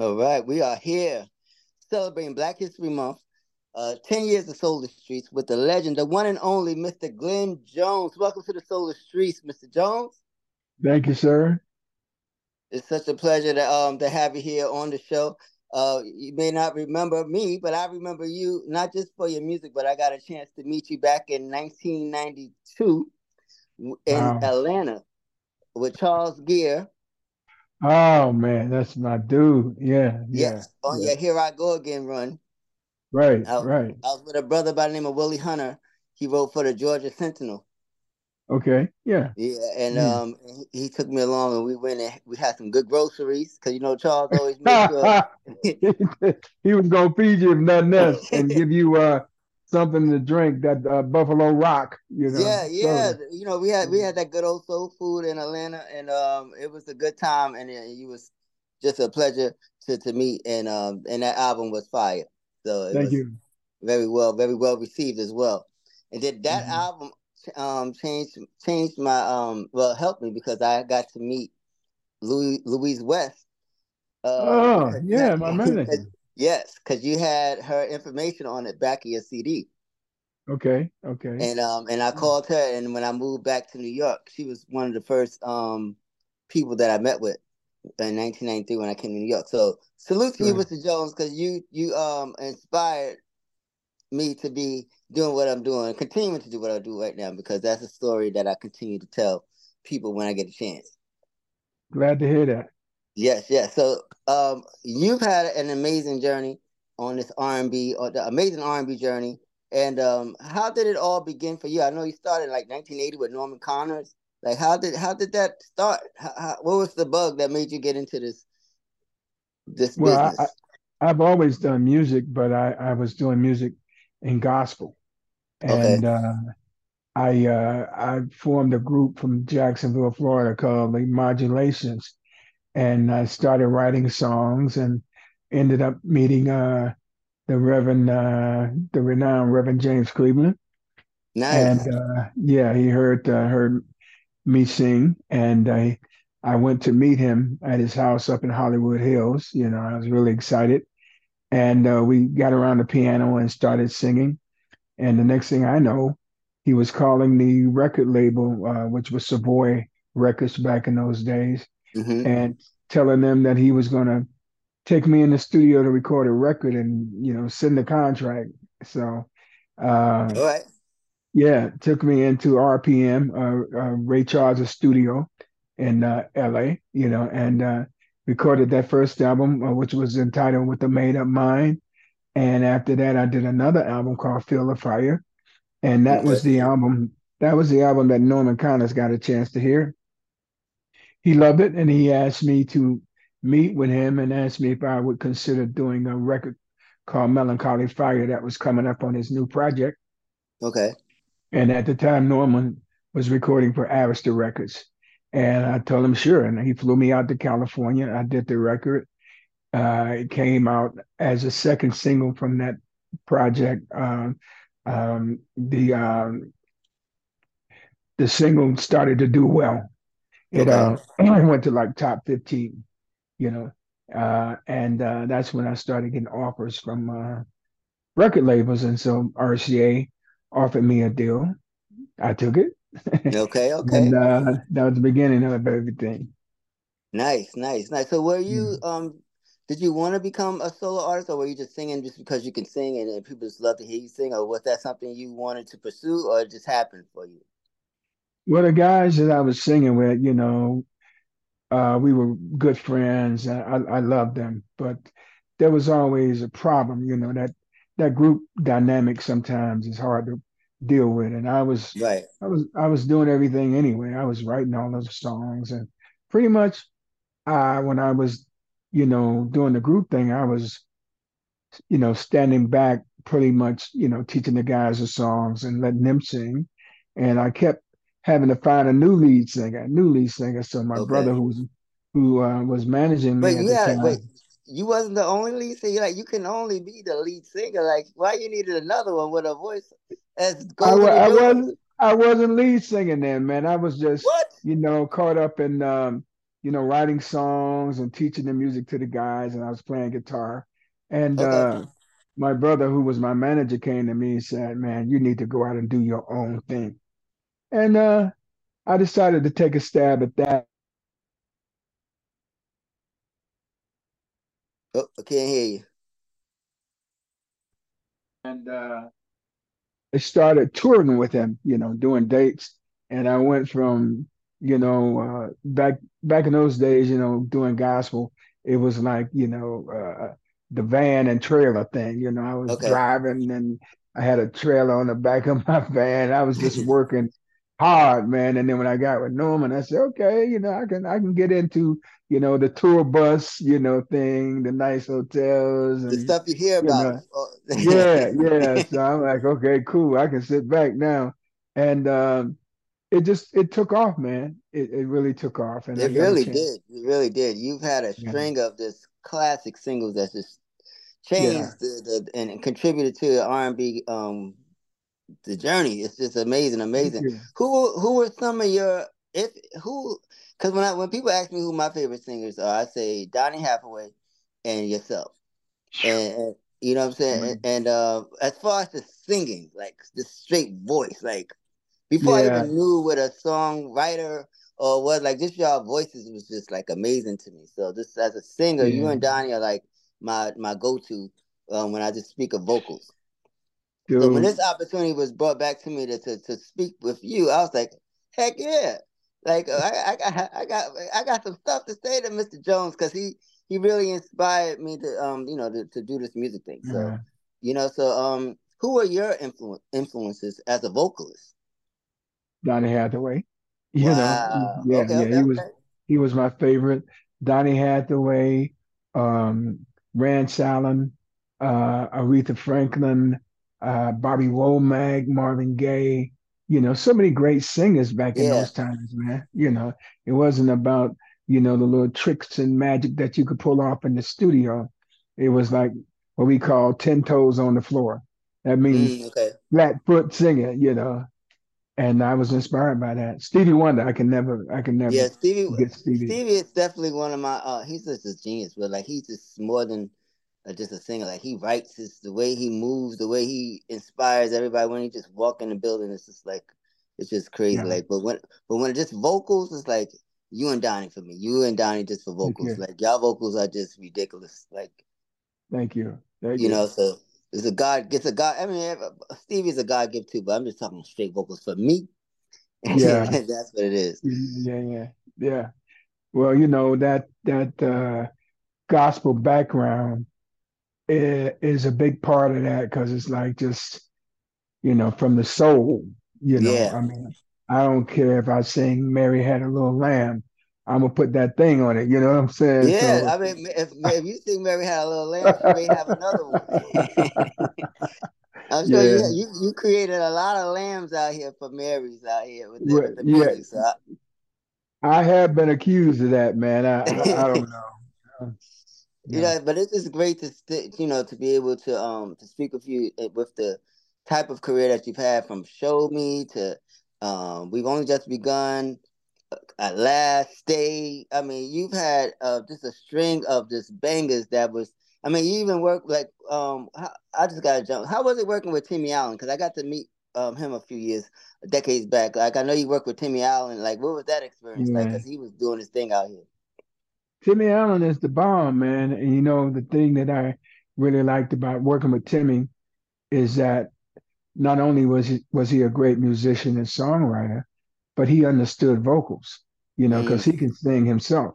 All right, we are here celebrating Black History Month, uh, 10 years of Soul of Streets with the legend, the one and only Mr. Glenn Jones. Welcome to the Soul of Streets, Mr. Jones. Thank you, sir. It's such a pleasure to um to have you here on the show. Uh, you may not remember me, but I remember you not just for your music, but I got a chance to meet you back in 1992 in wow. Atlanta with Charles Gear Oh man, that's my dude. Yeah, yeah. Yes, on yeah. your Here I Go Again run. Right, I, right. I was with a brother by the name of Willie Hunter. He wrote for the Georgia Sentinel. Okay, yeah. Yeah, and mm. um, he, he, took me along, and we went and we had some good groceries because you know Charles always made sure he was gonna feed you if nothing else and give you uh something to drink that uh, Buffalo Rock. You know. Yeah, yeah. You know, we had we had that good old soul food in Atlanta, and um, it was a good time, and it, was just a pleasure to to meet, and um, and that album was fire. So thank you. Very well, very well received as well. And did that mm-hmm. album um change changed my um well helped me because I got to meet Louis Louise West. Uh, oh yeah, my man. Yes, because you had her information on it back of your CD. Okay, okay. And um and I called her and when I moved back to New York, she was one of the first um people that I met with in 1993 when I came to New York. So salute to you, Mr. Jones, because you you um inspired me to be doing what I'm doing, continuing to do what I do right now, because that's a story that I continue to tell people when I get a chance. Glad to hear that. Yes, yes. So um, you've had an amazing journey on this R and B, or the amazing R and B journey. And um, how did it all begin for you? I know you started like 1980 with Norman Connors. Like, how did how did that start? How, how, what was the bug that made you get into this this well, business? I, have always done music, but I, I was doing music in gospel, and okay. uh, I uh, I formed a group from Jacksonville, Florida, called the Modulations, and I started writing songs and ended up meeting uh, the Reverend, uh, the renowned Reverend James Cleveland. Nice. And uh, yeah, he heard uh, heard me sing, and I I went to meet him at his house up in Hollywood Hills. You know, I was really excited, and uh, we got around the piano and started singing. And the next thing I know, he was calling the record label, uh, which was Savoy Records back in those days, mm-hmm. and telling them that he was going to take me in the studio to record a record and you know send the contract. So, uh, right, yeah, took me into RPM, uh, uh, Ray Charles' studio in uh, LA, you know, and uh, recorded that first album, uh, which was entitled "With a Made Up Mind." And after that, I did another album called "Feel the Fire," and that okay. was the album. That was the album that Norman Connors got a chance to hear he loved it, and he asked me to meet with him and asked me if I would consider doing a record called Melancholy Fire that was coming up on his new project. Okay. And at the time, Norman was recording for Arista Records. And I told him, sure. And he flew me out to California. I did the record. Uh, it came out as a second single from that project. Um, um, the um, the single started to do well. It uh, went to like top 15, you know. Uh, and uh, that's when I started getting offers from uh, record labels. And so RCA offered me a deal. I took it. Okay, okay. and uh, that was the beginning of everything. Nice, nice, nice. So were you mm. um did you want to become a solo artist or were you just singing just because you can sing and, and people just love to hear you sing or was that something you wanted to pursue or it just happened for you? Well, the guys that I was singing with, you know, uh, we were good friends. I, I loved them, but there was always a problem, you know, that that group dynamic sometimes is hard to deal with. And I was right. I was I was doing everything anyway. I was writing all those songs and pretty much uh when I was, you know, doing the group thing, I was, you know, standing back pretty much, you know, teaching the guys the songs and letting them sing. And I kept having to find a new lead singer, new lead singer. So my okay. brother, who was who uh, was managing me, but yeah, but you wasn't the only lead singer. Like you can only be the lead singer. Like why you needed another one with a voice as I, I wasn't. I wasn't lead singing then, man. I was just, what? you know, caught up in um, you know, writing songs and teaching the music to the guys, and I was playing guitar. And Okay. uh, my brother, who was my manager, came to me and said, "Man, you need to go out and do your own thing." And uh, I decided to take a stab at that. Oh, I can't hear you. And uh, I started touring with him, you know, doing dates. And I went from, you know, uh, back back in those days, you know, doing gospel, it was like, you know, uh, the van and trailer thing. You know, I was Okay. driving and I had a trailer on the back of my van. I was just working hard, man. And then when I got with Norman, I said, okay, you know, I can I can get into, you know, the tour bus, you know, thing, the nice hotels The stuff you hear you about. know, Oh, yeah, yeah. So I'm like, okay, cool. I can sit back now. And um, it just it took off, man. It it really took off, and It really did. It really did. You've had a Yeah, string of this classic singles that just yeah. changed the, the and contributed to the R and B um the journey. It's just amazing, amazing. Who who were some of your if who because when I when people ask me who my favorite singers are, I say Donny Hathaway and yourself. And, and you know what I'm saying? And, Man. and uh as far as the singing, like the straight voice, like before I even knew what a songwriter or what like just y'all voices was just like amazing to me. So just as a singer, you and Donnie are like my my go to um, when I just speak of vocals. So when this opportunity was brought back to me to to, to speak with you, I was like, heck yeah! Like uh, I, I got I got I got some stuff to say to Mr. Jones because he he really inspired me to um you know to, to do this music thing. So Yeah, you know so um who are your influ- influences as a vocalist? Donny Hathaway. You know, yeah, Okay. yeah. Okay. He was he was my favorite. Donny Hathaway, um, Rance Allen, uh, Aretha Franklin, uh, Bobby Womack, Marvin Gaye. You know, so many great singers back in Yeah. those times, man. You know, it wasn't about, you know, the little tricks and magic that you could pull off in the studio. It was like what we call 10 toes on the floor. That means Mm, okay. flat foot singing, you know. And I was inspired by that. Stevie Wonder, I can never, I can Yeah. never Stevie. forget Stevie. Stevie is definitely one of my. Uh, he's just a genius, but like he's just more than just a singer. Like he writes his the way he moves, the way he inspires everybody when he just walk in the building. It's just like it's just crazy. Yeah, Like, but when but when it just vocals, it's like you and Donnie for me. You and Donnie just for vocals. Like y'all vocals are just ridiculous. Like thank you, thank you you. know, so it's a God. It's a God. I mean, Stevie's a God gift too, but I'm just talking straight vocals for me. Yeah, That's what it is. yeah, yeah, yeah. Well, you know that that uh, gospel background is a big part of that because it's like just you know from the soul. You know, Yeah. I mean, I don't care if I sing "Mary Had a Little Lamb," I'm gonna put that thing on it. You know what I'm saying? Yeah, So, I mean, if if you think Mary had a little lamb, she may have another one. I'm sure yeah, you you you created a lot of lambs out here for Marys out here with the Well, with the yeah. music. So I, I have been accused of that, man. I I, I don't know. You Yeah, know, but it's just great to you know to be able to um to speak with you uh, with the type of career that you've had from Show Me to um We've Only Just Begun, At Last, Stay. I mean, you've had uh just a string of just bangers that was. I mean, you even work like um. I just got to jump. How was it working with Timmy Allen? Because I got to meet um him a few years, decades back. Like I know you worked with Timmy Allen. Like, what was that experience like? Because he was doing his thing out here. Timmy Allen is the bomb, man. And you know, the thing that I really liked about working with Timmy is that not only was he was he a great musician and songwriter, but he understood vocals, you know, because Mm, he can sing himself.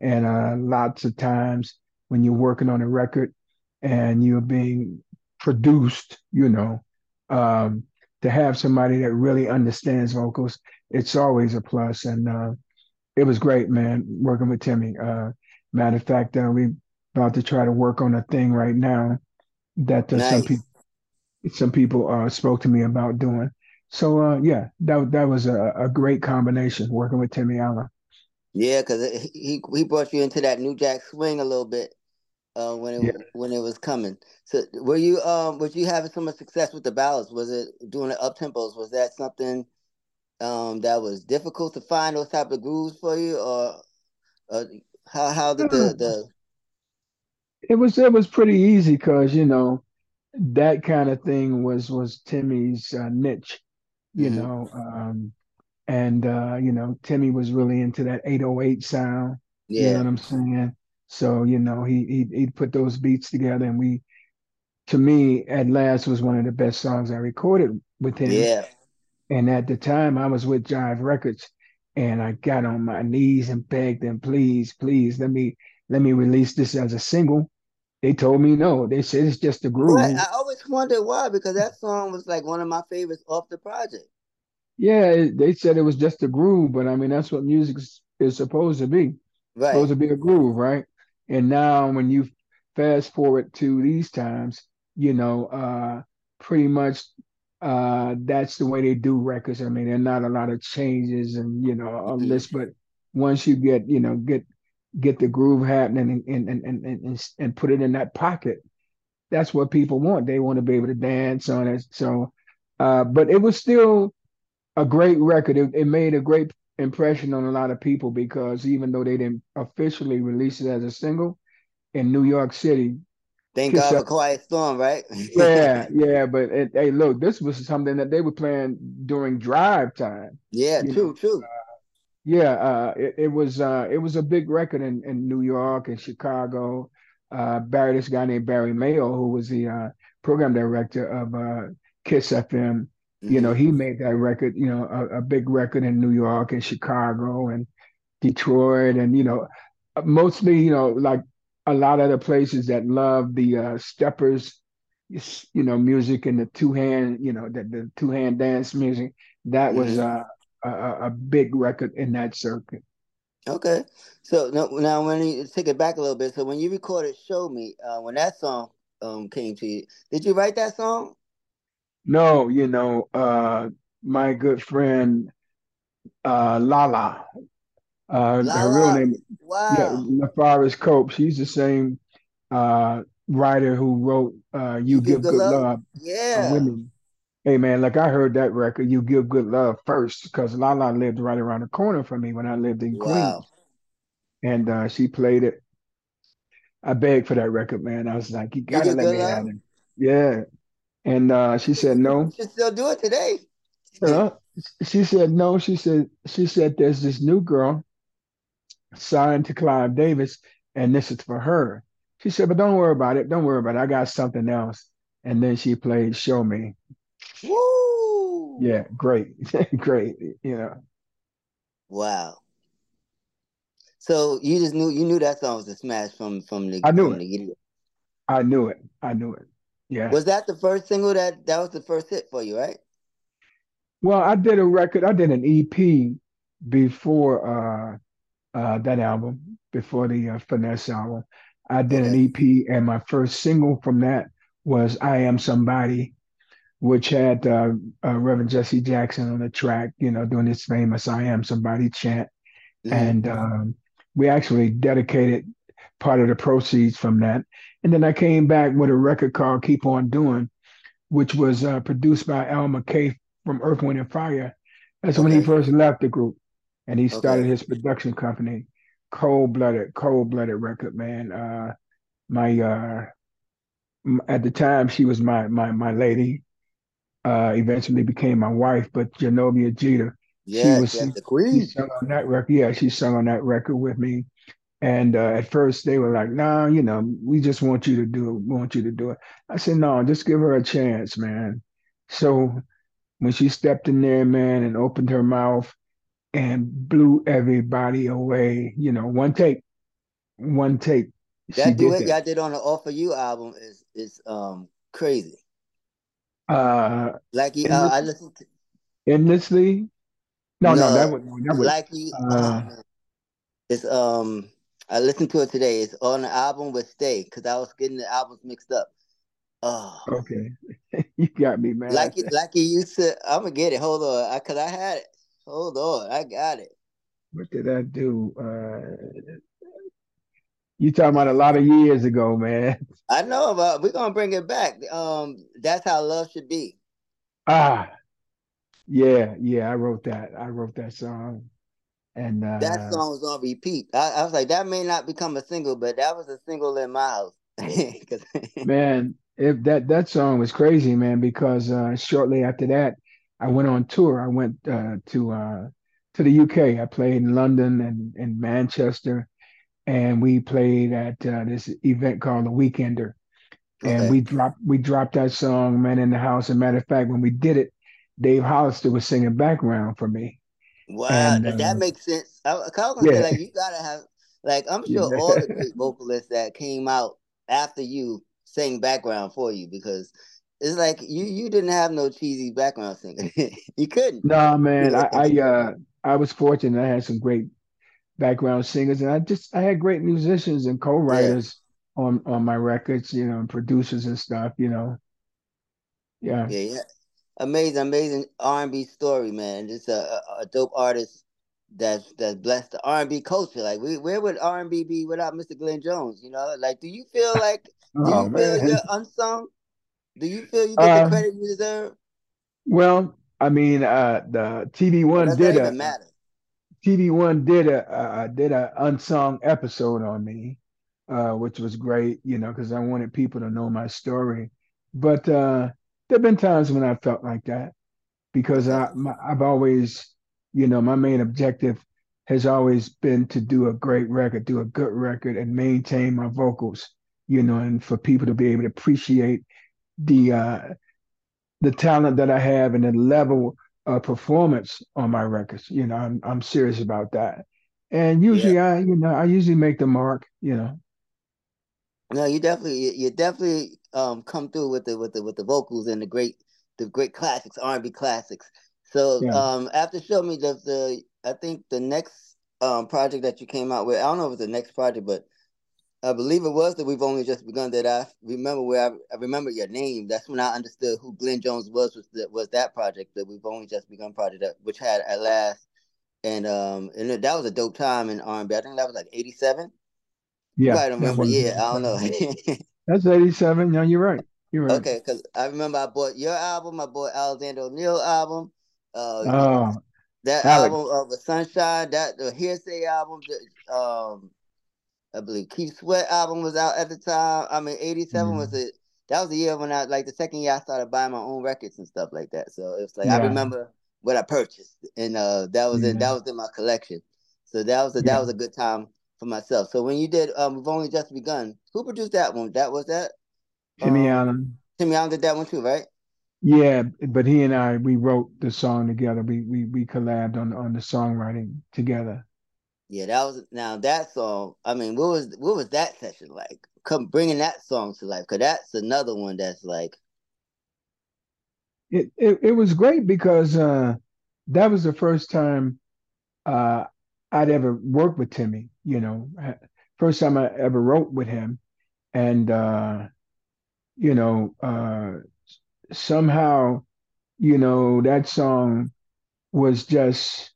And uh, lots of times when you're working on a record and you're being produced, you know, um, to have somebody that really understands vocals, it's always a plus. And uh, it was great, man, working with Timmy. Uh, matter of fact, uh, we about to try to work on a thing right now that uh, some people some people uh, spoke to me about doing. So uh, yeah, that that was a, a great combination working with Timmy Allen. Yeah, because he he brought you into that New Jack Swing a little bit uh, when Yeah, it when it was coming. So were you um was you having so much success with the ballads? Was it doing the up tempos? Was that something um that was difficult to find those type of grooves for you, or Uh, how how did the the it was it was pretty easy because you know that kind of thing was was Timmy's uh, niche, you mm-hmm. know, um, and uh, you know Timmy was really into that 808 sound. Yeah. You know what I'm saying? So you know he he he put those beats together, and we, to me, at last was one of the best songs I recorded with him. Yeah. And at the time, I was with Jive Records, and I got on my knees and begged them, please, please, let me let me release this as a single. They told me no. They said it's just a groove. Right. I always wondered why, because that song was like one of my favorites off the project. Yeah, they said it was just a groove, but I mean that's what music is supposed to be. Right. Supposed to be a groove, right? And now when you fast forward to these times, you know, uh pretty much uh that's the way they do records. I mean, there are not a lot of changes and you know, all mm-hmm. this, but once you get, you know, get get the groove happening and and, and and and put it in that pocket. That's what people want. They want to be able to dance on it. So, uh, but it was still a great record. It, it made a great impression on a lot of people because even though they didn't officially release it as a single in New York City. Thank God for Quiet Storm, right? yeah, yeah. But it, hey, look, this was something that they were playing during drive time. Yeah, true, know? true. Uh, yeah, uh, it, it, was uh, it was a big record in, in New York and Chicago. Uh, Barry, this guy named Barry Mayo, who was the uh, program director of uh, Kiss FM, mm-hmm. you know, he made that record, you know, a, a, big record in New York and Chicago and Detroit, and you know, mostly, you know, like a lot of the places that love the uh, steppers, you know, music and the two hand, you know, the, the two hand dance music. That mm-hmm. was a, a big record in that circuit. Okay, so now, now when you take it back a little bit, so when you recorded "Show Me," uh, when that song um came to you, did you write that song? No, you know, uh, my good friend uh, Lala, uh, Lala. her real name, wow, yeah, LaForrest Cope. She's the same uh, writer who wrote uh, "You, you Give, Good, Love." love yeah, women hey man, like I heard that record, you give good love first, because Lala lived right around the corner from me when I lived in wow. Queens. And uh, she played it. I begged for that record, man. I was like, you gotta you let me love? have it. Yeah. And uh, she said no. She still do it today. uh, she said no. She said she said there's this new girl signed to Clive Davis, and this is for her. She said, but don't worry about it. Don't worry about it. I got something else. And then she played Show Me. Woo! Yeah, great, great. You know. Wow. So you just knew you knew that song was a smash from from the I knew it. The I knew it. I knew it. Yeah. Was that the first single that that was the first hit for you, right? Well, I did a record. I did an EP before uh, uh, that album, before the uh, Finesse album. I did an EP, and my first single from that was "I Am Somebody," which had uh, uh, Reverend Jesse Jackson on the track, you know, doing his famous "I Am Somebody" chant, mm-hmm. and um, we actually dedicated part of the proceeds from that. And then I came back with a record called "Keep On Doing," which was uh, produced by Al McKay from Earth, Wind, and Fire. That's okay. when he first left the group, and he started okay. his production company, Cold Blooded, Cold Blooded Record. Man, uh, my uh, at the time she was my my my lady uh, eventually became my wife, but Genobia Jeter. Yeah, she was the queen. She sung on that record. Yeah, she sung on that record with me. And uh, at first they were like, "No, nah, you know, we just want you to do it. We want you to do it." I said, "No, just give her a chance, man." So when she stepped in there, man, and opened her mouth and blew everybody away, you know, one take, one take. That duet y'all did on the For You album is is um crazy. Uh, like uh, I listened to endlessly. No, no, no that was that was like you. Uh, oh, it's um, I listened to it today. It's on the album with Stay because I was getting the albums mixed up. Oh, okay, you got me, man. Like you, like you used to. I'm gonna get it. Hold on, I, cause I had it. Hold on, I got it. What did I do? Uh, you talking about a lot of years ago, man. I know about. We're gonna bring it back. Um, that's how love should be. Ah, yeah, yeah. I wrote that. I wrote that song. And uh, that song was on repeat. I, I, was like, that may not become a single, but that was a single in my house. man, if that that song was crazy, man, because uh, shortly after that, I went on tour. I went uh, to uh, to the UK. I played in London and in Manchester, and we played at uh, this event called the Weekender. Okay. And we dropped we dropped that song, "Man in the House." As a matter of fact, when we did it, Dave Hollister was singing background for me. Wow, and, that uh, makes sense. I, I was gonna yeah. say like you gotta have like I'm sure yeah. all the great vocalists that came out after you sang background for you because it's like you you didn't have no cheesy background singer. you couldn't. No man, I, I uh I was fortunate. I had some great background singers, and I just I had great musicians and co-writers yeah. on on my records, you know, and producers and stuff, you know. Yeah. Yeah, yeah. Amazing, amazing R and B story, man. Just a, a, dope artist that's that's blessed the R and B culture. Like, we, where would R and B be without Mr. Glenn Jones? You know, like, do you feel like do oh, you man. feel you're unsung? Do you feel you get uh, the credit you deserve? Well, I mean, uh, the TV One well, did a matter. TV One did a uh, did a unsung episode on me, uh, which was great, you know, because I wanted people to know my story. But uh, there've been times when I felt like that because I my, I've always, you know, my main objective has always been to do a great record, do a good record, and maintain my vocals, you know, and for people to be able to appreciate the uh, the talent that I have and the level of performance on my records. You know, I'm I'm serious about that. And usually yeah. I, you know, I usually make the mark, you know. No, you definitely you definitely um come through with the with the with the vocals and the great the great classics, R and B classics. So yeah. um after show me the the I think the next um project that you came out with, I don't know if it's the next project, but I believe it was that we've only just begun. That I remember where I, I, remember your name. That's when I understood who Glenn Jones was. Was that was that project that we've only just begun project that which had at last, and um and that was a dope time in R&B. I think that was like eighty seven. Yeah, I don't remember. Yeah, I don't know. That's eighty seven. No, you're right. You're right. Okay, because I remember I bought your album. I bought Alexander O'Neal album. Uh, oh, that Alex. album of the Sunshine. That the Hearsay album. The, um I believe Keith Sweat album was out at the time. I mean, '87 mm. was it? That was the year when I like the second year I started buying my own records and stuff like that. So it's like yeah. I remember what I purchased, and uh, that was in that was in my collection. So that was a, yeah. that was a good time for myself. So when you did, um, we've only just begun. Who produced that one? That was that. Timmy um, Allen. Timmy Allen did that one too, right? Yeah, but he and I we wrote the song together. We we we collabed on on the songwriting together. Yeah, that was now that song. I mean, what was what was that session like? Come bringing that song to life, cause that's another one that's like. It it, it was great because uh, that was the first time uh, I'd ever worked with Timmy. You know, first time I ever wrote with him, and uh, you know, uh, somehow, you know, that song was just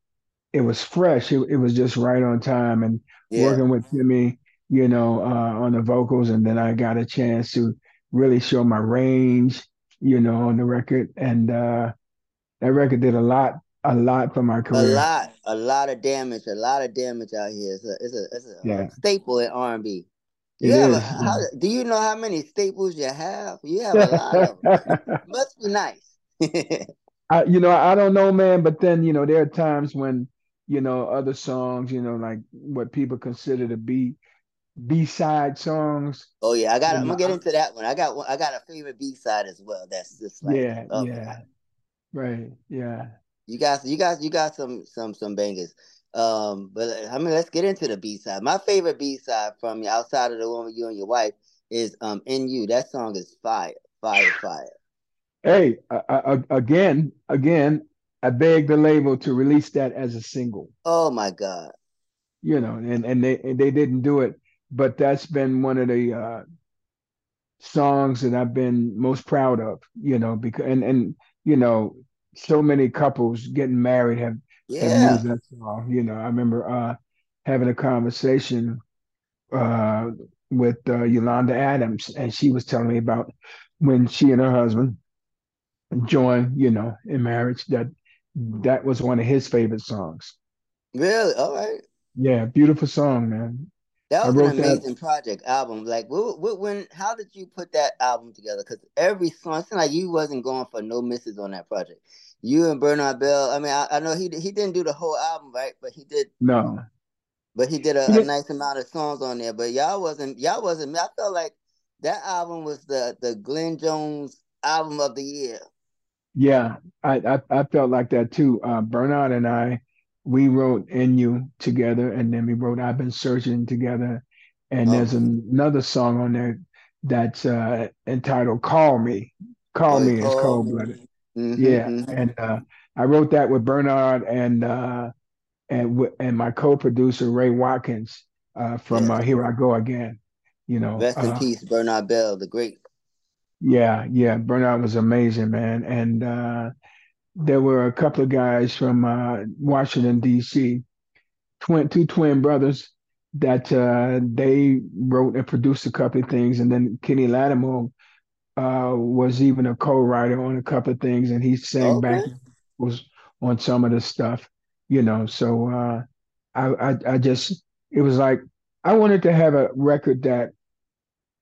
it was fresh. It, it was just right on time. And yeah. working with Timmy, you know, uh, on the vocals, and then I got a chance to really show my range, you know, on the record. And uh, that record did a lot, a lot for my career. A lot, a lot of damage, a lot of damage out here. It's a, it's a, it's a yeah. staple in R and B. You have a, how, do you know how many staples you have? You have a lot of them. Must be nice. I, you know, I don't know, man. But then, you know, there are times when you know, other songs, you know, like what people consider to be B side songs. Oh yeah, I got. I'm gonna get into that one. I got one. I got a favorite B side as well. That's just like yeah, oh, yeah, right, yeah. You guys, you guys, you got some some some bangers. Um, but I mean, let's get into the B side. My favorite B side from you, outside of the one with you and your wife, is um "In You." That song is fire, fire, fire. Hey, I, I, again, again, I begged the label to release that as a single. Oh my God. You know, and, and they and they didn't do it. But that's been one of the uh, songs that I've been most proud of, you know, because and and you know, so many couples getting married have, yeah. have used that song. You know, I remember uh, having a conversation uh, with uh, Yolanda Adams, and she was telling me about when she and her husband joined, you know, in marriage, that that was one of his favorite songs. Really? All right. Yeah, beautiful song, man. That was an amazing that. project album. Like, what, what, when, how did you put that album together? Because every song, it like you wasn't going for no misses on that project. You and Bernard Belle. I mean, I, I know he he didn't do the whole album, right? But he did. No. But he did a, a nice amount of songs on there. But y'all wasn't. Y'all wasn't. I felt like that album was the the Glenn Jones album of the year. Yeah, I I, I felt like that too. Uh, Bernard and I we wrote In You together, and then we wrote I've Been Searching together. And oh. there's another song on there that's uh, entitled Call Me. Call oh, Me is cold blooded. Mm-hmm, yeah. Mm-hmm. And uh, I wrote that with Bernard and uh, and and my co-producer Ray Watkins uh, from yeah. Uh, Here I Go Again. You know, rest in uh, peace, Bernard Belle, the great. Yeah, yeah, Bernard was amazing, man, and there were a couple of guys from uh, Washington D.C., twin two twin brothers that uh, they wrote and produced a couple of things, and then Kenny Lattimore uh, was even a co-writer on a couple of things, and he sang okay. back was on some of the stuff, you know. So uh, I, I I just it was like I wanted to have a record that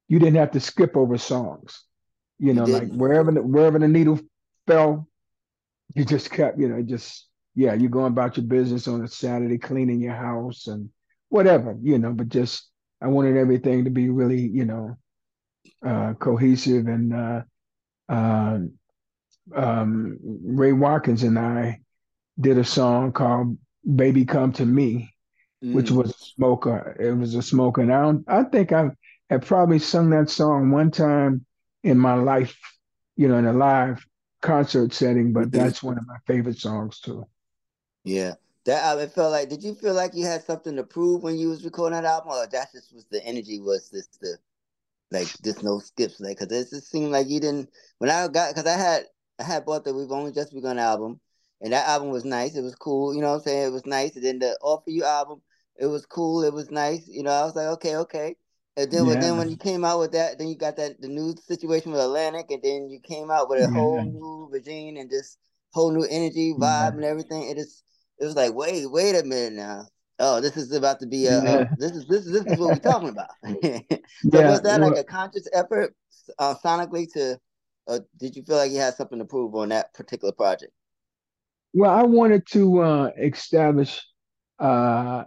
you didn't have to skip over songs, you know, like wherever the, wherever the needle fell, you just kept, you know, just yeah, you're going about your business on a Saturday, cleaning your house and whatever, you know, but just I wanted everything to be really, you know, uh, cohesive and uh, uh, um, Ray Watkins and I did a song called "Baby Come to Me," mm. which was a smoker. It was a smoker, and I, I think I have probably sung that song one time in my life, you know, in a live concert setting, but mm-hmm. that's one of my favorite songs too. Yeah. That album felt like did you feel like you had something to prove when you was recording that album or that just was the energy was this the like just no skips like because it just seemed like you didn't when I got because I had I had bought the We've Only Just Begun album and that album was nice. It was cool, you know what I'm saying? It was nice. And then the All for You album, it was cool, it was nice. You know, I was like, okay, okay. And then, yeah. then when you came out with that, then you got that the new situation with Atlantic, and then you came out with a yeah. whole new regime and just whole new energy vibe yeah. and everything. It is it was like, wait, wait a minute now. Oh, this is about to be a, a this is this is this is what we're talking about. so was that like a conscious effort uh, sonically to? Uh, did you feel like you had something to prove on that particular project? Well, I wanted to uh, establish uh,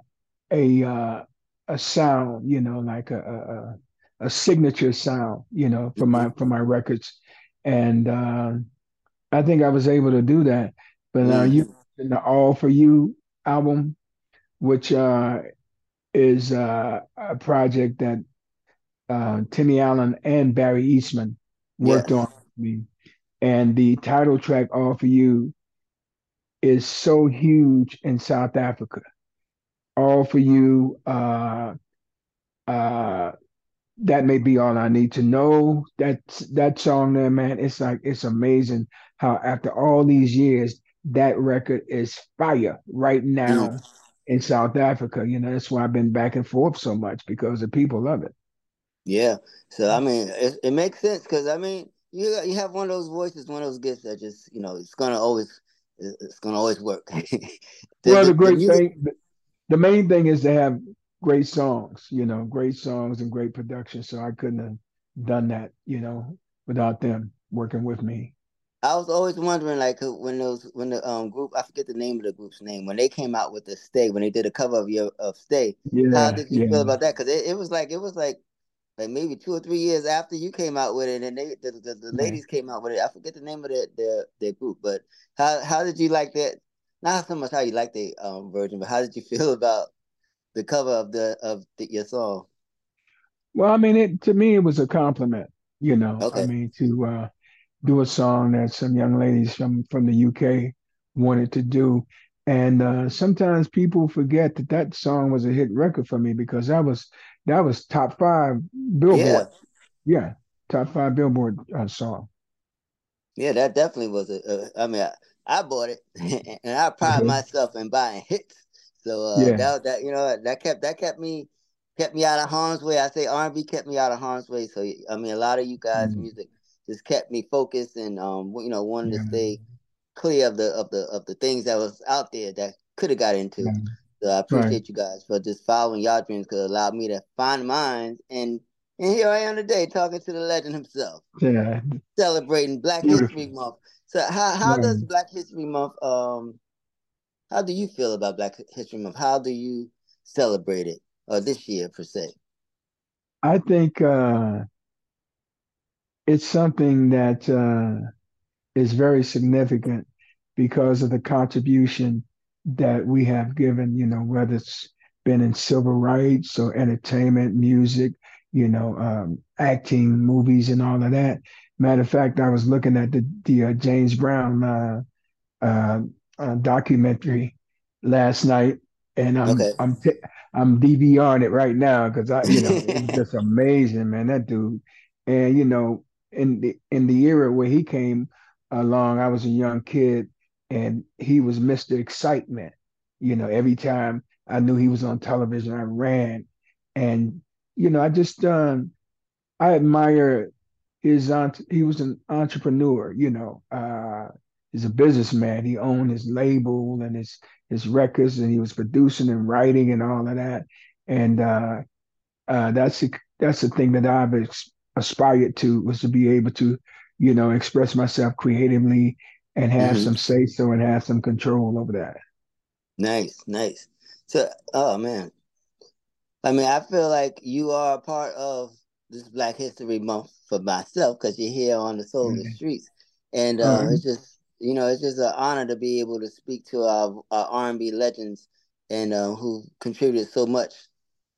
a uh, a sound, you know, like a a, a signature sound, you know, for my for my records, and um, I think I was able to do that. But now mm. you in the All for You album, which uh, is uh, a project that uh, Timmy Allen and Barry Eastmond worked yes. on me, and the title track All for You is so huge in South Africa all for you. Uh, uh, that may be all I need to know. That that song there, man, it's like it's amazing how after all these years, that record is fire right now in South Africa. You know, that's why I've been back and forth so much because the people love it. Yeah. So I mean, it, it makes sense because I mean, you you have one of those voices, one of those gifts that just you know it's gonna always it's gonna always work. the, well, the, the great the music, thing, the main thing is to have great songs, you know, great songs and great production. So I couldn't have done that, you know, without them working with me. I was always wondering, like, when those when the um group I forget the name of the group's name when they came out with the Stay when they did a cover of your of Stay. Yeah, how did you yeah. feel about that? Because it, it was like it was like like maybe two or three years after you came out with it, and they the, the, the ladies yeah. came out with it. I forget the name of their their, their group, but how how did you like that? Not so much how you like the um, version, but how did you feel about the cover of the of the, your song? Well, I mean, it to me it was a compliment. You know, okay. I mean, to uh, do a song that some young ladies from from the UK wanted to do, and uh, sometimes people forget that that song was a hit record for me because that was that was top five Billboard. Yeah, yeah top five Billboard uh, song. Yeah, that definitely was a. a I mean, I, I bought it, and I pride mm-hmm. myself in buying hits. So uh, yeah. that that you know that kept that kept me kept me out of harm's way. I say R and B kept me out of harm's way. So I mean, a lot of you guys' mm-hmm. music just kept me focused and um you know wanted yeah. to stay clear of the of the of the things that was out there that could have got into. Yeah. So I appreciate right. you guys for just following y'all dreams because it allowed me to find mine. And and here I am today talking to the legend himself. Yeah. Celebrating Black Beautiful. History Month. So how how does Black History Month um how do you feel about Black History Month? How do you celebrate it? Or this year per se? I think uh it's something that uh is very significant because of the contribution that we have given, you know, whether it's been in civil rights or entertainment, music, you know, um, acting, movies, and all of that. Matter of fact, I was looking at the, the uh, James Brown uh, uh, uh documentary last night, and I'm okay. I'm t- I'm DVRing it right now because I, you know, it's just amazing, man. That dude, and you know, in the in the era where he came along, I was a young kid, and he was Mr. Excitement. You know, every time I knew he was on television, I ran. And, you know, I just, um, I admire his, he was an entrepreneur, you know, uh, he's a businessman. He owned his label and his, his records and he was producing and writing and all of that. And, uh, uh, that's, the, that's the thing that I've aspired to was to be able to, you know, express myself creatively and have mm-hmm. some say so and have some control over that. Nice, nice. So, oh man, I mean, I feel like you are a part of this Black History Month for myself because you're here on the Soul mm-hmm. of the Streets, and uh, mm-hmm. it's just you know it's just an honor to be able to speak to our, our R&B legends and uh, who contributed so much.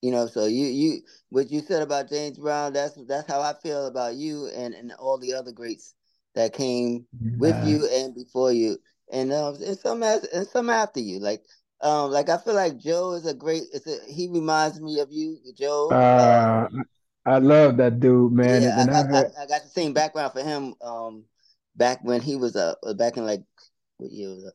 You know, so you you what you said about James Brown, that's that's how I feel about you and and all the other greats that came yeah. with you and before you, and um, and some as and some after you. Like um, like I feel like Joe is a great. It's a, he reminds me of you, Joe. Uh, um, I love that dude, man. Yeah, I, I, I, I, got the same background for him. Um, back when he was uh back in like what year was that?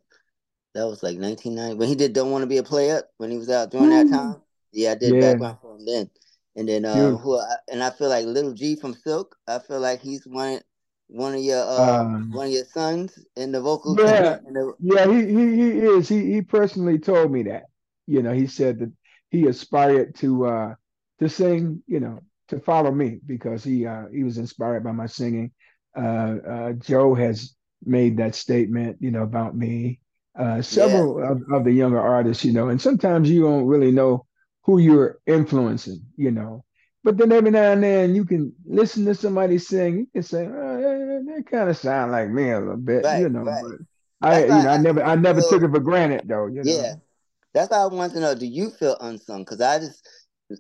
That was like 1990 when he did "Don't Want to Be a Player" when he was out during that time. Yeah, I did yeah. background for him then. And then uh, who and I feel like Little G from Silk. I feel like he's one one of your uh, um, one of your sons in the vocal yeah the... yeah he, he he is he he personally told me that you know he said that he aspired to uh to sing you know to follow me because he uh he was inspired by my singing uh uh joe has made that statement you know about me uh several yeah. of, of the younger artists you know and sometimes you don't really know who you're influencing you know but then every now and then you can listen to somebody sing. You can say, oh, they, kind of sound like me a little bit, right, you know. Right. But I, you know, I never, I never took it for granted though. yeah, know? that's why I want to know. Do you feel unsung? Because I just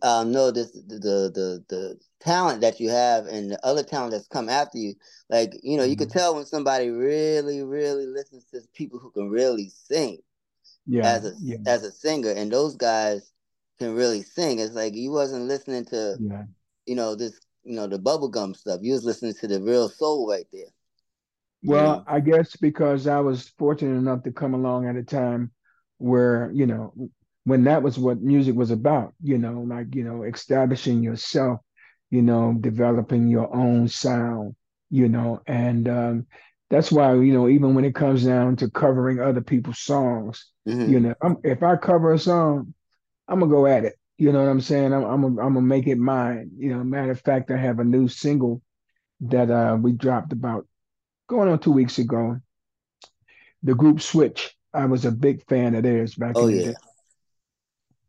um, know this the, the the talent that you have and the other talent that's come after you. Like you know, you mm-hmm. can tell when somebody really, really listens to people who can really sing. Yeah, as a yeah. as a singer, and those guys can really sing. It's like you wasn't listening to, yeah. you know, this, you know, the bubblegum stuff. You was listening to the real soul right there. Well, I guess because I was fortunate enough to come along at a time where, you know, when that was what music was about, you know, like, you know, establishing yourself, you know, developing your own sound, you know, and um, that's why, you know, even when it comes down to covering other people's songs, mm-hmm. you know, I'm, if I cover a song, I'm gonna go at it. You know what I'm saying? I'm I'm gonna, I'm gonna make it mine. You know, matter of fact, I have a new single that uh, we dropped about going on two weeks ago. The group Switch. I was a big fan of theirs back oh, in the yeah. day.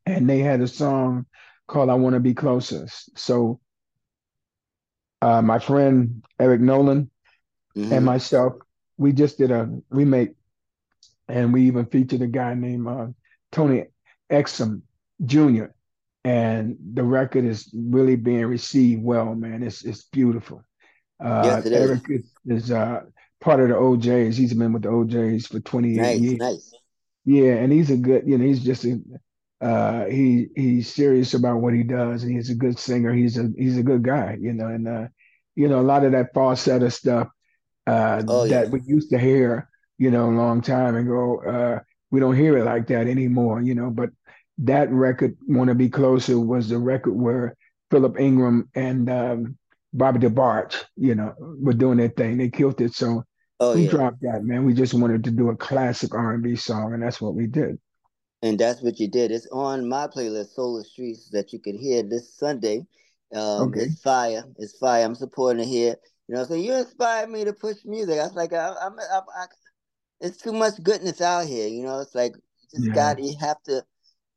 And they had a song called I Want to Be Closer." So uh, my friend Eric Nolan mm-hmm. and myself, we just did a remake and we even featured a guy named uh, Tony Exum Junior, and the record is really being received well, man. It's it's beautiful. Uh, yes, it Eric is, is uh, part of the O'Jays. He's been with the O'Jays for 28 nice, years. Nice. Yeah, and he's a good, you know, he's just a uh, he he's serious about what he does, and he's a good singer. He's a he's a good guy, you know, and uh, you know, a lot of that falsetto stuff uh, oh, that yeah. we used to hear, you know, a long time ago. Uh, we don't hear it like that anymore, you know. But that record, Want to Be Closer, was the record where Philip Ingram and um, Bobby DeBarge, you know, were doing their thing. They killed it. So oh, we yeah. dropped that, man. We just wanted to do a classic R&B song, and that's what we did. And that's what you did. It's on my playlist, Soul of Streets, that you can hear this Sunday. Um, Okay. it's fire. It's fire. I'm supporting it here. You know, so you inspired me to push music. I was like, I, I'm, I, I, it's too much goodness out here. You know, it's like you just Yeah. got, you have to,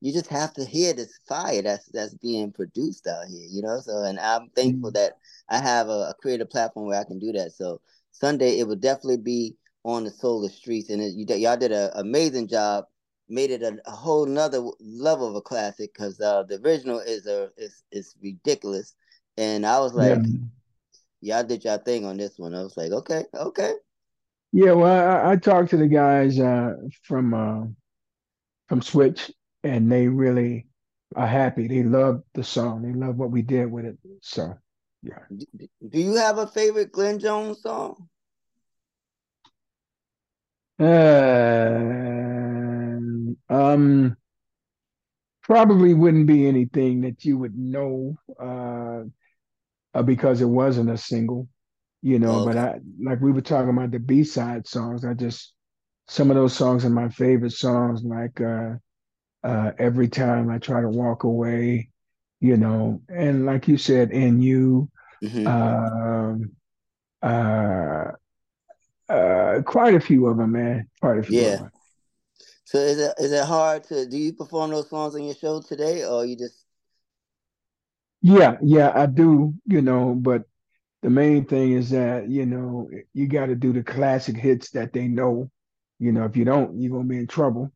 you just have to hear this fire that's that's being produced out here. You know, so and I'm thankful Mm. that I have a, a creative platform where I can do that. So Sunday, it will definitely be on the Soul of Streets, and it, you, y'all did an amazing job made it a, a whole nother level of a classic because uh, the original is a is is ridiculous, and I was Yeah. like, y'all did y'all thing on this one. I was like, okay, okay, Yeah, well, I, I talked to the guys uh, from uh, from Switch, and they really are happy. They love the song. They love what we did with it. So, yeah. do, do you have a favorite Glenn Jones song? Uh, um, probably wouldn't be anything that you would know uh, uh, because it wasn't a single, you know. Oh, But I, like we were talking about the B-side songs. I just some of those songs are my favorite songs, like uh, uh, every time I try to walk away, you know, and like you said, in you, hmm um, uh, uh, quite a few of them, man, quite a few of yeah. So is it is it hard to do you perform those songs on your show today, or you just Yeah, yeah, I do, you know, but the main thing is that, you know, you got to do the classic hits that they know. You know, if you don't, you're gonna be in trouble,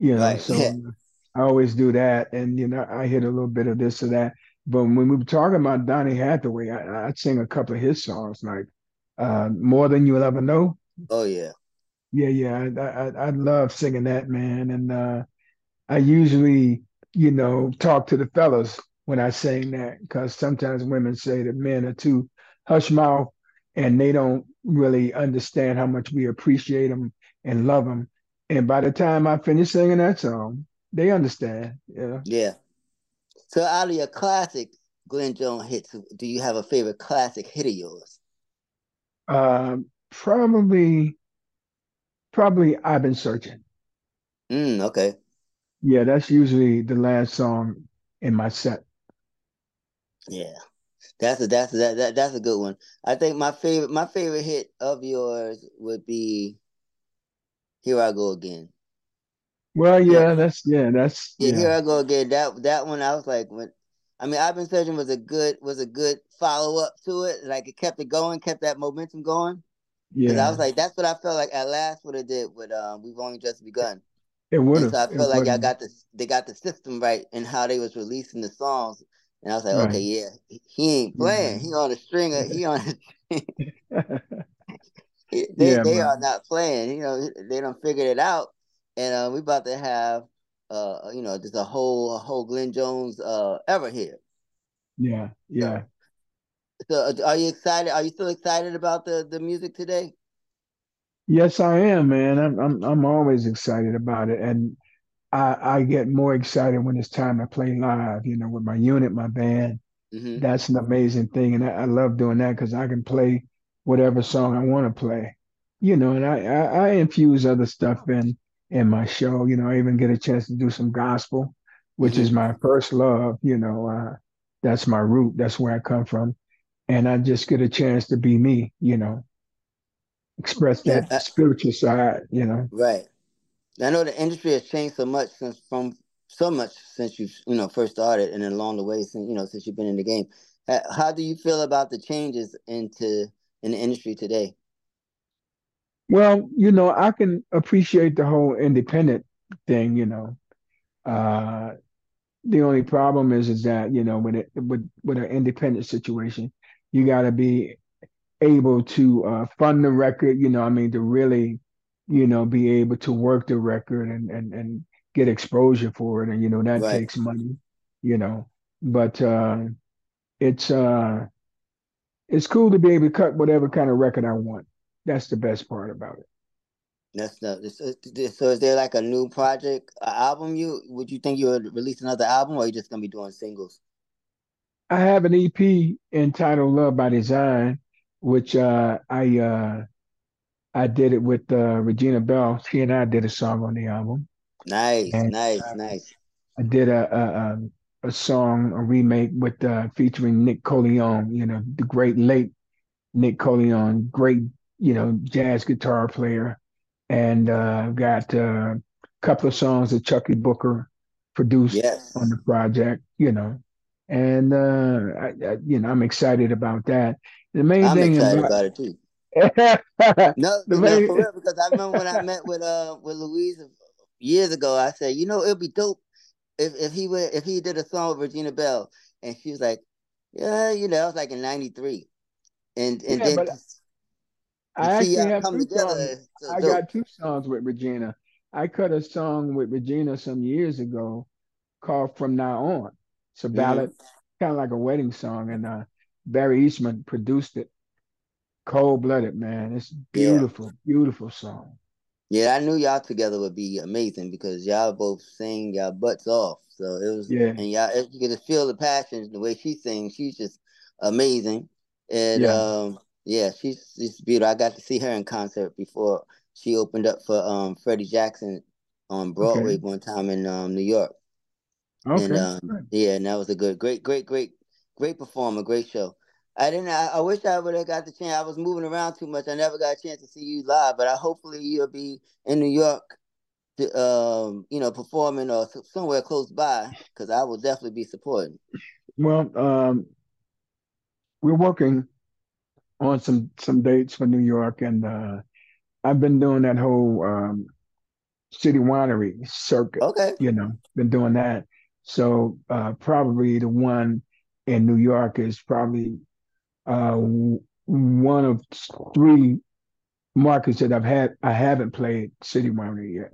you know. right? Yeah, So I always do that, and you know, I hit a little bit of this or that. But when we were talking about Donny Hathaway, I, I'd sing a couple of his songs, like uh, "More Than You'll Ever Know." oh yeah, Yeah, yeah, I, I, I love singing that, man, and uh, I usually, you know, talk to the fellas when I sing that because sometimes women say that men are too hush mouth and they don't really understand how much we appreciate them and love them. And by the time I finish singing that song, they understand. Yeah. yeah. So out of your classic Glenn Jones hits, do you have a favorite classic hit of yours? Um, probably, probably I've been searching. Mm, okay. Yeah, that's usually the last song in my set. Yeah. That's a that's a, that, that that's a good one. I think my favorite my favorite hit of yours would be Here I Go Again. Well, Yeah, yeah, that's yeah, that's yeah, Here I Go Again. That that one I was like when I mean I've been searching was a good was a good follow up to it. Like it kept it going, kept that momentum going. Because I was like, that's what I felt like at last what it did with um We've Only Just Begun. It would have, so I felt like y'all got the they got the system right and how they was releasing the songs. And I was like, okay, yeah, he ain't Yeah. playing. He on a string. Of, he on a they Yeah, they are not playing. You know, they don't figure it out, and uh, we about to have uh you know just a whole a whole Glenn Jones uh ever here. Yeah, yeah. So uh, are you excited? Are you still excited about the the music today? Yes, I am, man. I'm I'm I'm always excited about it. And I I get more excited when it's time to play live, you know, with my unit, my band. hmm That's an amazing thing. And I, I love doing that because I can play whatever song I want to play. You know, and I, I I infuse other stuff in in my show. You know, I even get a chance to do some gospel, which is hmm my first love, you know, uh, that's my root. That's where I come from. And I just get a chance to be me, you know. express Yeah, that I, spiritual side, you know. right. I know the industry has changed so much since from so much since you you know first started and then along the way since you know since you've been in the game. Uh, How do you feel about the changes into in the industry today? Well, you know, I can appreciate the whole independent thing, you know. Uh, the only problem is is that, you know, with it with with an independent situation, you got to be able to uh, fund the record, you know, I mean, to really, you know, be able to work the record and and and get exposure for it, and you know, that Right. takes money, you know. But uh, it's uh it's cool to be able to cut whatever kind of record I want. That's the best part about it. That's the so, so is there like a new project, album? You would you think you would release another album, or you just gonna be doing singles? I have an EP entitled Love by Design, which uh, I uh, I did it with uh, Regina Belle. She and I did a song on the album. Nice, and, nice, uh, nice. I did a, a a, song, a remake with uh, featuring Nick Colionne. You know, the great late Nick Colionne, great you know jazz guitar player, and uh, got a couple of songs that Chuckii Booker produced yes. on the project. You know, and uh, I, I, you know I'm excited about that. The main I'm thing excited about, about it too. no, the main... for real, because I remember when I met with uh with Louise years ago. I said, you know, it'd be dope if if he would if he did a song with Regina Belle, and she was like, yeah, you know, I was like in '93, and and yeah, then. I actually have two songs. I got two songs with Regina. I cut a song with Regina some years ago called "From Now On." It's a ballad, mm-hmm. kind of like a wedding song, and uh, Barry Eastmond produced it. Cold blooded, man. It's beautiful, yeah. beautiful song. Yeah, I knew y'all together would be amazing because y'all both sing y'all butts off. So it was, yeah. and y'all, you could just feel the passion the way she sings. She's just amazing, and yeah. um, yeah, she's she's beautiful. I got to see her in concert before she opened up for um Freddie Jackson on Broadway okay. one time in um New York. Okay. And um, yeah, and that was a good, great, great, great, great performer, great show. I didn't. I, I wish I would have got the chance. I was moving around too much. I never got a chance to see you live. But I hopefully you'll be in New York, to, um, you know, performing or somewhere close by because I will definitely be supporting. Well, um, we're working on some some dates for New York, and uh, I've been doing that whole um, city winery circuit. Okay, you know, been doing that. So uh, probably the one in New York is probably uh, one of three markets that I've had I haven't played City Winery yet.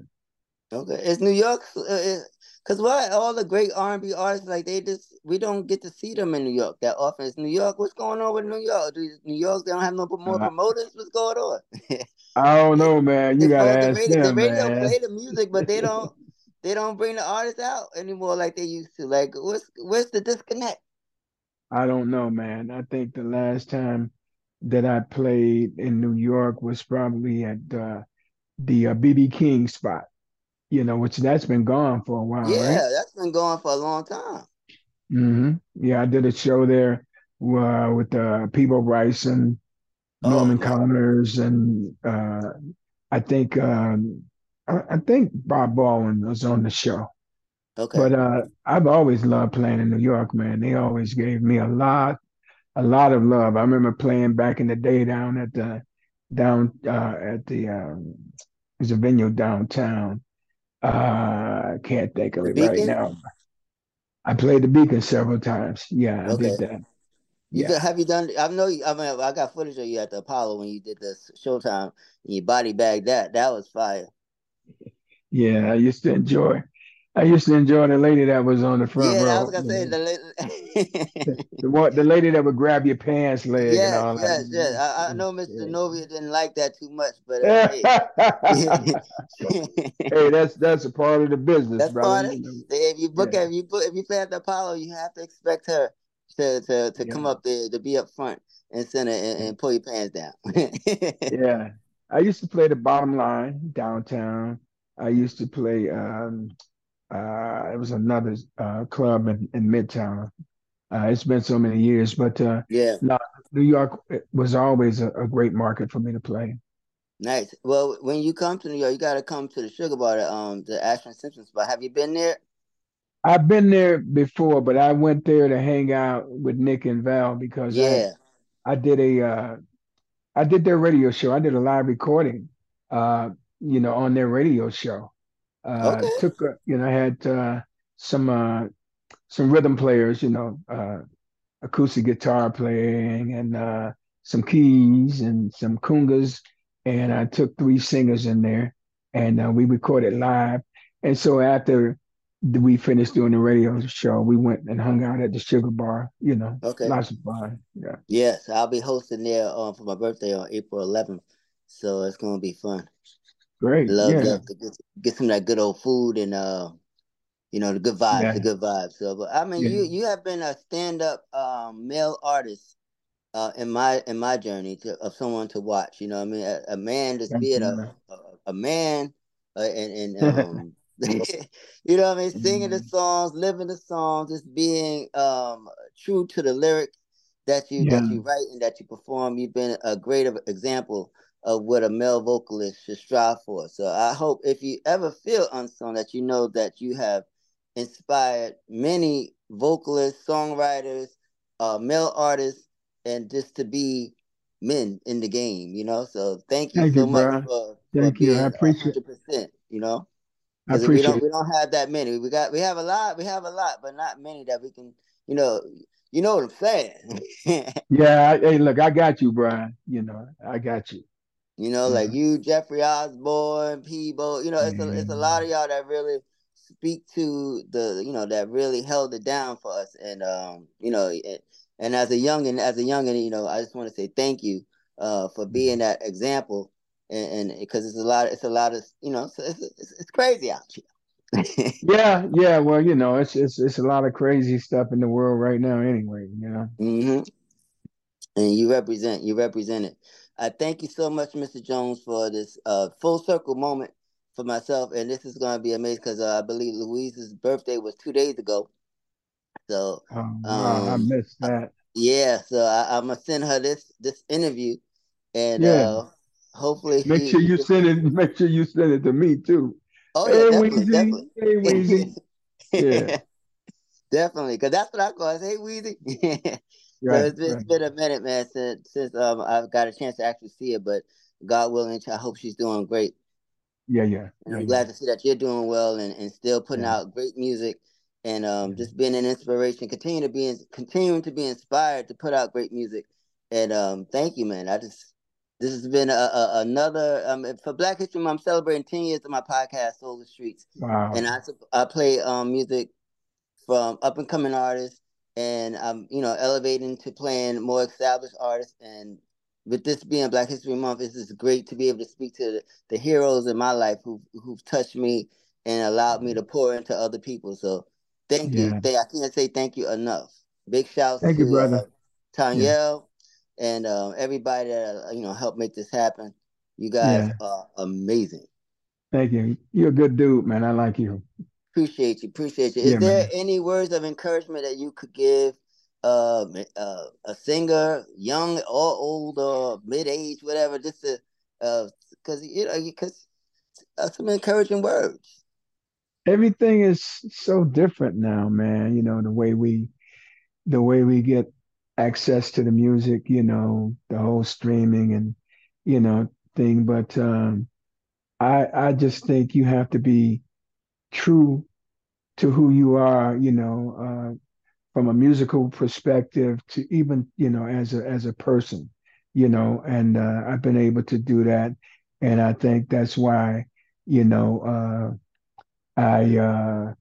Okay, is New York? Because uh, why all the great R and B artists like they just we don't get to see them in New York that often. Is New York? What's going on with New York? Do New York they don't have no more uh, promoters? What's going on? I don't know, man. You gotta ask the radio, them, the radio man. play the music, but they don't they don't bring the artists out anymore like they used to. Like what's where's the disconnect? I don't know, man. I think the last time that I played in New York was probably at uh, the BB uh, King spot. You know, which that's been gone for a while. Yeah, right? that's been gone for a long time. Mm-hmm. Yeah, I did a show there uh, with uh, Peabo Bryson, Norman oh, Connors, and uh, I think um, I, I, think Bob Baldwin was on the show. Okay. But uh, I've always loved playing in New York, man. They always gave me a lot, a lot of love. I remember playing back in the day down at the down uh, at the um, there's a venue downtown. Uh, I can't think of the it Beacon? right now. I played the Beacon several times. Yeah, I did that. You yeah. have you done? I know. I mean, I got footage of you at the Apollo when you did the Showtime and you body bagged that. That was fire. Yeah, I used to enjoy. I used to enjoy the lady that was on the front yeah, row. I was gonna say the lady. the, the, the lady that would grab your pants leg. Yes, and all yes, that. yes. I, I know Mr. Yeah. Novia didn't like that too much, but uh, hey. hey, that's that's a part of the business, that's brother. Part of, if you book yeah. if you put if you play at the Apollo, you have to expect her to to, to yeah. come up there to be up front and center and, and pull your pants down. yeah, I used to play the bottom line downtown. I used to play. Um, uh, it was another uh, club in, in Midtown. Uh, it's been so many years, but uh, yeah, no, New York was always a, a, great market for me to play. Nice. Well, when you come to New York, you got to come to the Sugar Bar, um, the Ashford Simpson spot. Have you been there? I've been there before, but I went there to hang out with Nick and Val because yeah, I, I did a uh, I did their radio show. I did a live recording, uh, you know, on their radio show. Uh, okay. Took uh, you know I had uh, some uh, some rhythm players, you know, uh, acoustic guitar playing and uh, some keys and some congas, and I took three singers in there, and uh, we recorded live. And so after we finished doing the radio show, we went and hung out at the Sugar Bar. You know, okay, lots of fun. Yeah. Yes, I'll be hosting there um, for my birthday on April 11th, so it's gonna be fun. Great. Love, yeah. love to get, get some of that good old food and uh, you know, the good vibes, yeah. the good vibes. So, but I mean, yeah. you you have been a stand up um, male artist uh, in my in my journey to of someone to watch. You know, I mean, a, a man just being a, a, a man uh, and and um, you know what I mean? Singing the mm-hmm. songs, living the songs, just being um true to the lyrics that you yeah. that you write and that you perform. You've been a great example of what a male vocalist should strive for. So I hope if you ever feel unsung that you know that you have inspired many vocalists, songwriters, uh, male artists, and just to be men in the game, you know. So thank you thank so you, much for, thank for you. I appreciate 100%, you know. I appreciate we don't we don't have that many. We got we have a lot, we have a lot, but not many that we can, you know, you know what I'm saying. yeah, hey, look, I got you, Brian. You know, I got you. You know, yeah. like you, Jeffrey Osborne, Peabo, you know, it's a it's a lot of y'all that really speak to the, you know, that really held it down for us. And um, you know, and, and as a young and as a young and you know, I just want to say thank you uh for being mm-hmm. that example and because it's a lot, it's a lot of, you know, it's, it's, it's crazy out here. yeah, yeah. Well, you know, it's it's it's a lot of crazy stuff in the world right now, anyway. You know. Mm-hmm. And you represent, you represent it. I thank you so much, Mr. Jones, for this uh, full circle moment for myself, and this is going to be amazing because uh, I believe Louise's birthday was two days ago. So oh, um, I missed that. Yeah, so I, am gonna send her this this interview, and yeah. uh, hopefully make he, sure you send it. Make sure you send it to me too. Oh yeah, hey, definitely, Weezy. definitely. Hey Weezy. yeah, definitely, because that's what I call it. Hey Weezy. right, so it's, been, right. it's been a minute, man, since since um I've got a chance to actually see it, but God willing, I hope she's doing great. Yeah, yeah. And I'm yeah, glad to see that you're doing well and, and still putting yeah. out great music and um, just being an inspiration. Continue to be continuing to be inspired to put out great music. And um, thank you, man. I just this has been a, a, another um, for Black History Month. I'm celebrating 10 years of my podcast, Soul of the Streets. Wow. And I I play um, music from up and coming artists, and I'm you know elevating to playing more established artists. And with this being Black History Month, it's just great to be able to speak to the, the heroes in my life who who've touched me and allowed me to pour into other people. So thank yeah. you. They, I can't say thank you enough. Big shouts thank to you, brother. Uh, Tanyel and um, everybody that uh, you know helped make this happen. You guys yeah. are amazing. Thank you. You're a good dude, man. I like you. Appreciate you. Appreciate you. Is yeah, there man. any words of encouragement that you could give uh, uh, a singer, young or old or mid age, whatever, just to because uh, you know because uh, some encouraging words. Everything is so different now, man. You know the way we the way we get access to the music, you know, the whole streaming and you know thing. But um, I I just think you have to be true to who you are, you know, uh, from a musical perspective to even you know as a as a person, you know. And uh, I've been able to do that, and I think that's why you know uh, I uh,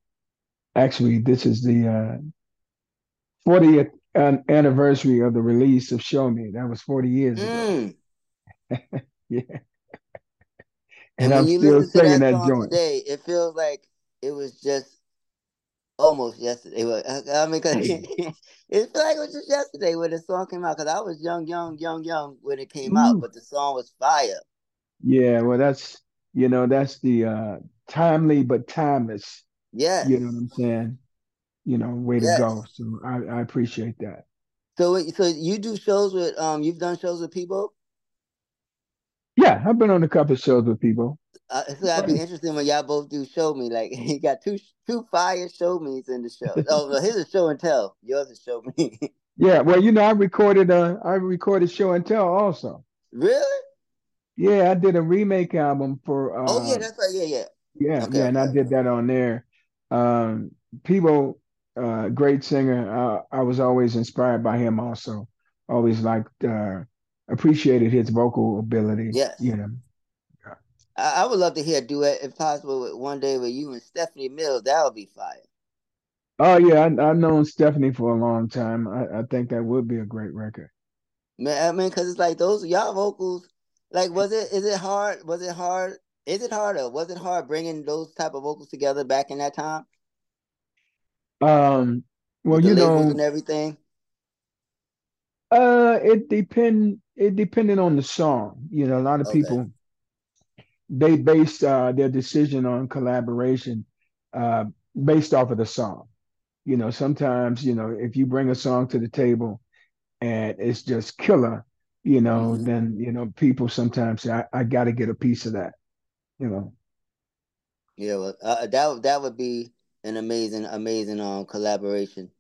actually this is the 40th uh, an anniversary of the release of Show Me. That was 40 years mm. ago. yeah. And, and I'm still singing that, that joint. Today, it feels like it was just almost yesterday. I mean, cause it feels like it was just yesterday when the song came out. Because I was young, young, young, young when it came out, but the song was fire. Yeah, well, that's you know that's the uh timely but timeless. Yeah, you know what I'm saying you know, way yes. to go. So I, I appreciate that. So, so you do shows with um, you've done shows with Peabo. Yeah, I've been on a couple shows with Peabo. Uh, so that'd be interesting when y'all both do show me. Like you got two two fire show me's in the show. oh, well, his is show and tell. Yours is show me. yeah, well, you know, I recorded uh I recorded show and tell also. Really? Yeah, I did a remake album for. Uh, oh yeah, that's right. Yeah, yeah. Yeah, okay, yeah, and I did that on there. Um, Peabo uh, great singer. Uh, I was always inspired by him. Also, always liked, uh, appreciated his vocal ability. Yes, you know. I, I would love to hear a duet, if possible, with one day with you and Stephanie Mills. That would be fire. Oh yeah, I, have known Stephanie for a long time. I, I, think that would be a great record. Man, I mean, because it's like those y'all vocals. Like, was it? Is it hard? Was it hard? Is it hard or was it hard bringing those type of vocals together back in that time? Um, well, you know, and everything. Uh, it depend. It depended on the song. You know, a lot of okay. people they base uh, their decision on collaboration uh, based off of the song. You know, sometimes you know if you bring a song to the table and it's just killer, you know, mm-hmm. then you know people sometimes say, I, I got to get a piece of that. You know. Yeah, well, uh, that that would be an amazing, amazing um collaboration.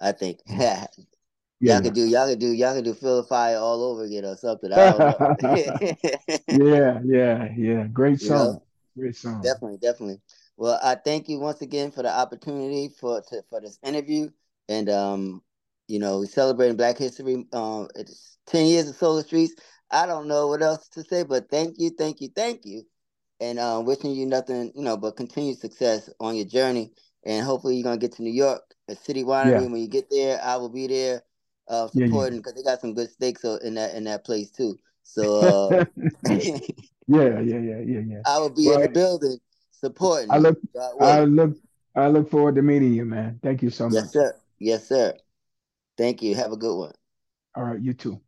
I think. yeah. Y'all could do y'all could do y'all could do Feel the Fire all over again or something. yeah, yeah, yeah. Great song. You know? Great song. Definitely, definitely. Well, I thank you once again for the opportunity for to, for this interview, and um, you know, we celebrating Black History. Um, it's ten years of Soul of Streets. I don't know what else to say, but thank you, thank you, thank you, and um, wishing you nothing, you know, but continued success on your journey, and hopefully you're gonna get to New York, a city winery. Yeah. When you get there, I will be there uh, supporting because yeah, yeah. they got some good steaks in that in that place too. So uh, yeah, yeah, yeah, yeah, yeah. I will be well, in the building supporting. I look, I look, I look forward to meeting you, man. Thank you so much. Yes, sir. Yes, sir. Thank you. Have a good one. All right, you too.